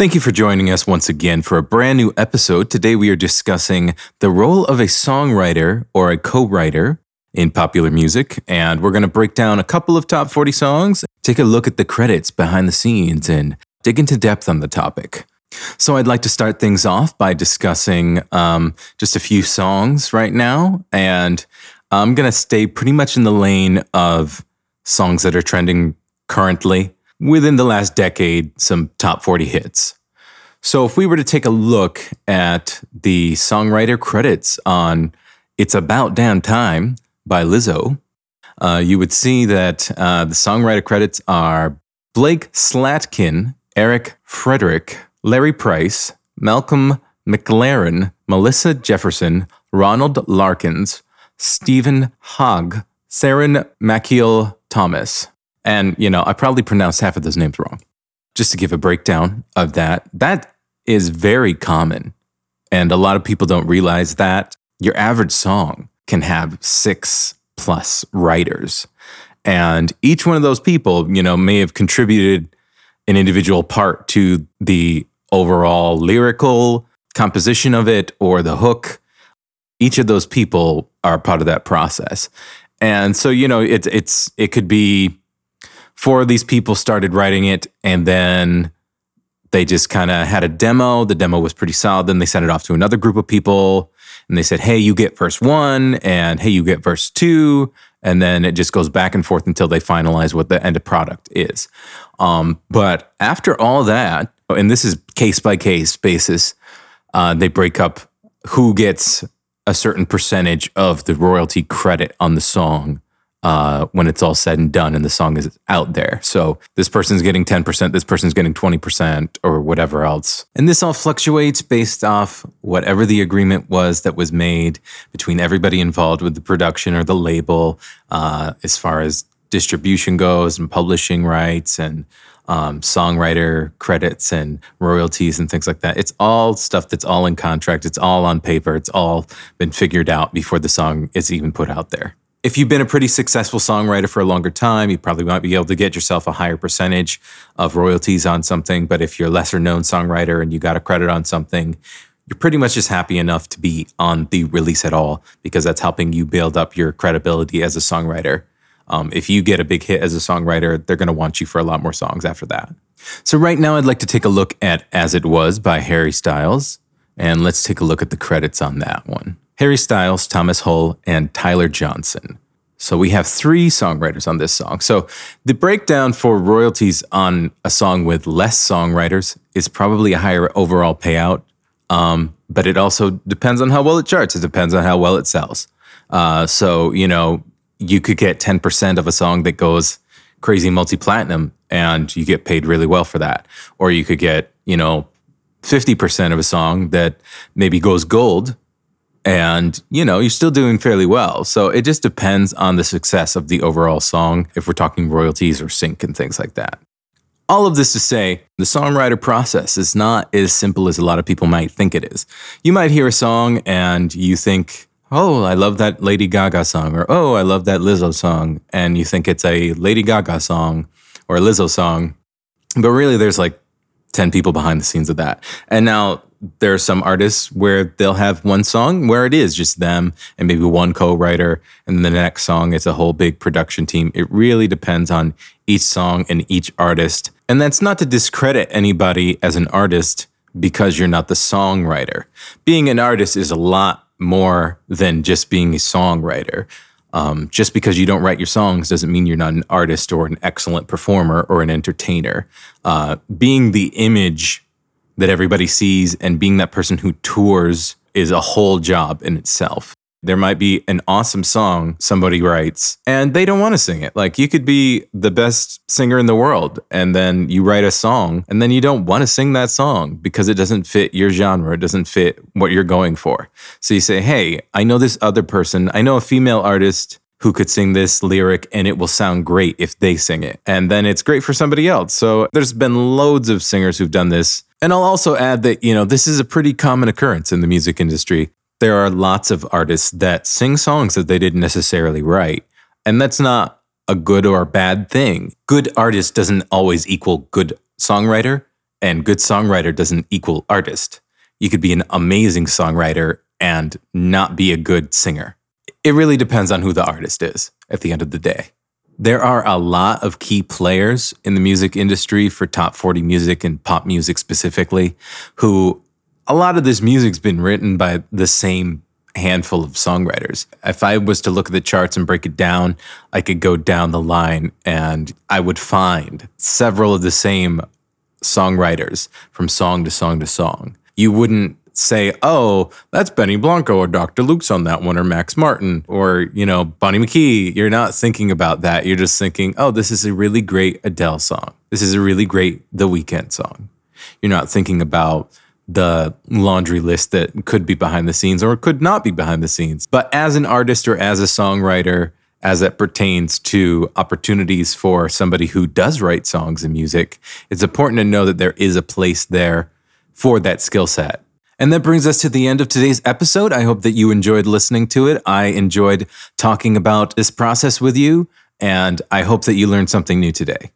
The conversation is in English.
Thank you for joining us once again for a brand new episode. Today we are discussing the role of a songwriter or a co writer in popular music. And we're going to break down a couple of top 40 songs, take a look at the credits behind the scenes, and dig into depth on the topic. So I'd like to start things off by discussing um, just a few songs right now. And I'm going to stay pretty much in the lane of songs that are trending currently within the last decade, some top 40 hits. So if we were to take a look at the songwriter credits on It's About Damn Time by Lizzo, uh, you would see that uh, the songwriter credits are Blake Slatkin, Eric Frederic, Larry Price, Malcolm McLaren, Melissa Jefferson, Ronald Larkins, Stephen Hogg, Saren Makiel Thomas. And, you know, I probably pronounced half of those names wrong. Just to give a breakdown of that, that is very common. And a lot of people don't realize that your average song can have six plus writers. And each one of those people, you know, may have contributed an individual part to the overall lyrical composition of it or the hook. Each of those people are part of that process. And so, you know, it's it's it could be four of these people started writing it and then they just kind of had a demo. The demo was pretty solid. Then they sent it off to another group of people and they said, hey, you get verse one and hey, you get verse two. And then it just goes back and forth until they finalize what the end of product is. Um, but after all that, and this is case by case basis, uh, they break up who gets a certain percentage of the royalty credit on the song uh, when it's all said and done and the song is out there. So this person's getting 10%, this person's getting 20%, or whatever else. And this all fluctuates based off whatever the agreement was that was made between everybody involved with the production or the label, uh, as far as distribution goes and publishing rights and um, songwriter credits and royalties and things like that. It's all stuff that's all in contract. It's all on paper. It's all been figured out before the song is even put out there if you've been a pretty successful songwriter for a longer time, you probably might be able to get yourself a higher percentage of royalties on something. But if you're a lesser known songwriter and you got a credit on something, you're pretty much just happy enough to be on the release at all because that's helping you build up your credibility as a songwriter. Um, if you get a big hit as a songwriter, they're going to want you for a lot more songs after that. So, right now, I'd like to take a look at As It Was by Harry Styles. And let's take a look at the credits on that one. Harry Styles, Thomas Hull, and Tyler Johnson. So we have three songwriters on this song. So the breakdown for royalties on a song with less songwriters is probably a higher overall payout. Um, but it also depends on how well it charts. It depends on how well it sells. Uh, so, you know, you could get 10% of a song that goes crazy multi platinum and you get paid really well for that. Or you could get, you know, 50% of a song that maybe goes gold and you know you're still doing fairly well. So it just depends on the success of the overall song if we're talking royalties or sync and things like that. All of this to say the songwriter process is not as simple as a lot of people might think it is. You might hear a song and you think oh i love that lady gaga song or oh i love that lizzo song and you think it's a lady gaga song or a lizzo song. But really there's like 10 people behind the scenes of that. And now there are some artists where they'll have one song where it is just them and maybe one co-writer and the next song is a whole big production team. It really depends on each song and each artist. And that's not to discredit anybody as an artist because you're not the songwriter. Being an artist is a lot more than just being a songwriter. Um, just because you don't write your songs doesn't mean you're not an artist or an excellent performer or an entertainer. Uh, being the image that everybody sees and being that person who tours is a whole job in itself. There might be an awesome song somebody writes and they don't want to sing it. Like you could be the best singer in the world and then you write a song and then you don't want to sing that song because it doesn't fit your genre. It doesn't fit what you're going for. So you say, Hey, I know this other person. I know a female artist who could sing this lyric and it will sound great if they sing it. And then it's great for somebody else. So there's been loads of singers who've done this and I'll also add that, you know, this is a pretty common occurrence in the music industry. There are lots of artists that sing songs that they didn't necessarily write. And that's not a good or a bad thing. Good artist doesn't always equal good songwriter. And good songwriter doesn't equal artist. You could be an amazing songwriter and not be a good singer. It really depends on who the artist is at the end of the day. There are a lot of key players in the music industry for top 40 music and pop music specifically, who a lot of this music's been written by the same handful of songwriters. If I was to look at the charts and break it down, I could go down the line and I would find several of the same songwriters from song to song to song. You wouldn't say, oh, that's Benny Blanco or Dr. Luke's on that one or Max Martin or, you know, Bonnie McKee. You're not thinking about that. You're just thinking, oh, this is a really great Adele song. This is a really great The Weeknd song. You're not thinking about the laundry list that could be behind the scenes or could not be behind the scenes. But as an artist or as a songwriter, as it pertains to opportunities for somebody who does write songs and music, it's important to know that there is a place there for that skill set. And that brings us to the end of today's episode. I hope that you enjoyed listening to it. I enjoyed talking about this process with you, and I hope that you learned something new today.